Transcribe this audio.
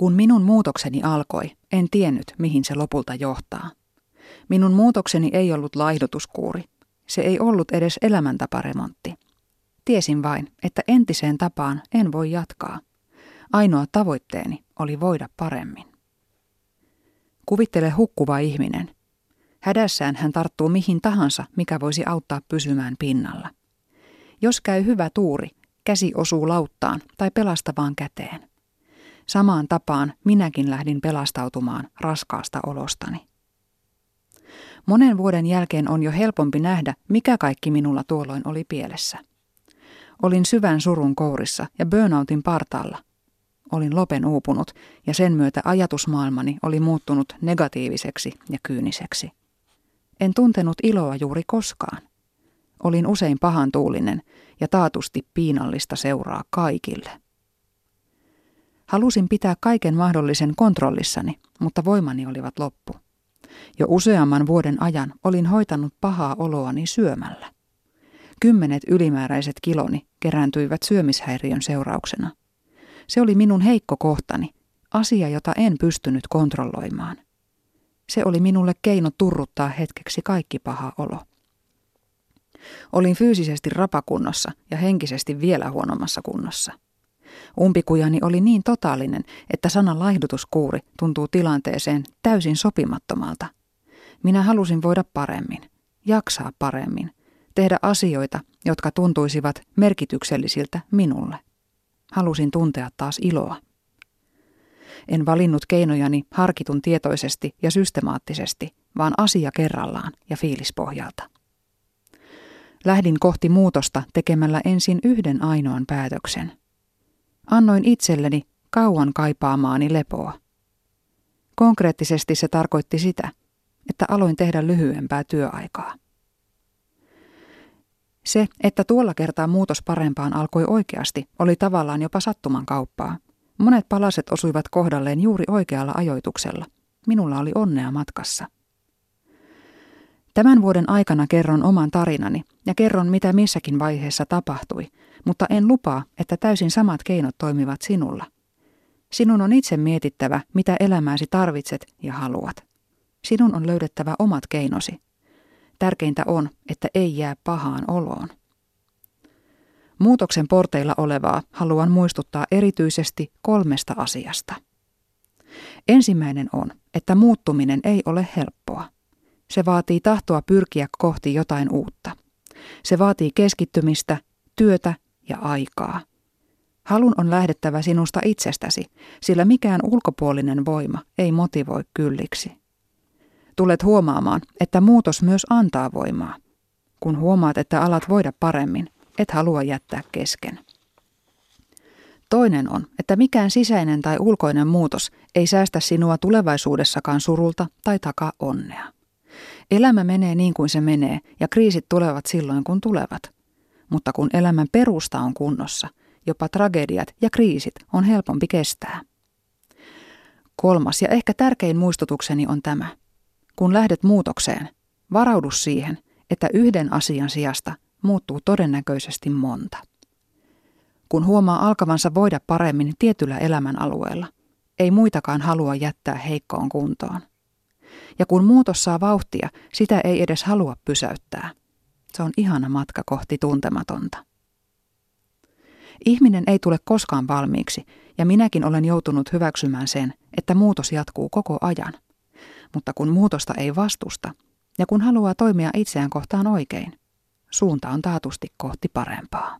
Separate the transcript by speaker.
Speaker 1: Kun minun muutokseni alkoi, en tiennyt, mihin se lopulta johtaa. Minun muutokseni ei ollut laihdutuskuuri. Se ei ollut edes elämäntaparemontti. Tiesin vain, että entiseen tapaan en voi jatkaa. Ainoa tavoitteeni oli voida paremmin. Kuvittele hukkuva ihminen. Hädässään hän tarttuu mihin tahansa, mikä voisi auttaa pysymään pinnalla. Jos käy hyvä tuuri, käsi osuu lauttaan tai pelastavaan käteen. Samaan tapaan minäkin lähdin pelastautumaan raskaasta olostani. Monen vuoden jälkeen on jo helpompi nähdä, mikä kaikki minulla tuolloin oli pielessä. Olin syvän surun kourissa ja burnoutin partaalla. Olin lopen uupunut ja sen myötä ajatusmaailmani oli muuttunut negatiiviseksi ja kyyniseksi. En tuntenut iloa juuri koskaan. Olin usein pahan tuulinen ja taatusti piinallista seuraa kaikille. Halusin pitää kaiken mahdollisen kontrollissani, mutta voimani olivat loppu. Jo useamman vuoden ajan olin hoitanut pahaa oloani syömällä. Kymmenet ylimääräiset kiloni kerääntyivät syömishäiriön seurauksena. Se oli minun heikko kohtani, asia jota en pystynyt kontrolloimaan. Se oli minulle keino turruttaa hetkeksi kaikki paha olo. Olin fyysisesti rapakunnossa ja henkisesti vielä huonommassa kunnossa. Umpikujani oli niin totaalinen, että sana laihdutuskuuri tuntuu tilanteeseen täysin sopimattomalta. Minä halusin voida paremmin, jaksaa paremmin, tehdä asioita, jotka tuntuisivat merkityksellisiltä minulle. Halusin tuntea taas iloa. En valinnut keinojani harkitun tietoisesti ja systemaattisesti, vaan asia kerrallaan ja fiilispohjalta. Lähdin kohti muutosta tekemällä ensin yhden ainoan päätöksen. Annoin itselleni kauan kaipaamaani lepoa. Konkreettisesti se tarkoitti sitä, että aloin tehdä lyhyempää työaikaa. Se, että tuolla kertaa muutos parempaan alkoi oikeasti, oli tavallaan jopa sattuman kauppaa. Monet palaset osuivat kohdalleen juuri oikealla ajoituksella. Minulla oli onnea matkassa. Tämän vuoden aikana kerron oman tarinani ja kerron mitä missäkin vaiheessa tapahtui, mutta en lupaa, että täysin samat keinot toimivat sinulla. Sinun on itse mietittävä, mitä elämääsi tarvitset ja haluat. Sinun on löydettävä omat keinosi. Tärkeintä on, että ei jää pahaan oloon. Muutoksen porteilla olevaa haluan muistuttaa erityisesti kolmesta asiasta. Ensimmäinen on, että muuttuminen ei ole helppoa. Se vaatii tahtoa pyrkiä kohti jotain uutta. Se vaatii keskittymistä, työtä ja aikaa. Halun on lähdettävä sinusta itsestäsi, sillä mikään ulkopuolinen voima ei motivoi kylliksi. Tulet huomaamaan, että muutos myös antaa voimaa. Kun huomaat, että alat voida paremmin, et halua jättää kesken. Toinen on, että mikään sisäinen tai ulkoinen muutos ei säästä sinua tulevaisuudessakaan surulta tai takaa onnea. Elämä menee niin kuin se menee ja kriisit tulevat silloin kun tulevat. Mutta kun elämän perusta on kunnossa, jopa tragediat ja kriisit on helpompi kestää. Kolmas ja ehkä tärkein muistutukseni on tämä. Kun lähdet muutokseen, varaudu siihen, että yhden asian sijasta muuttuu todennäköisesti monta. Kun huomaa alkavansa voida paremmin tietyllä elämän alueella, ei muitakaan halua jättää heikkoon kuntoon. Ja kun muutos saa vauhtia, sitä ei edes halua pysäyttää. Se on ihana matka kohti tuntematonta. Ihminen ei tule koskaan valmiiksi, ja minäkin olen joutunut hyväksymään sen, että muutos jatkuu koko ajan. Mutta kun muutosta ei vastusta, ja kun haluaa toimia itseään kohtaan oikein, suunta on taatusti kohti parempaa.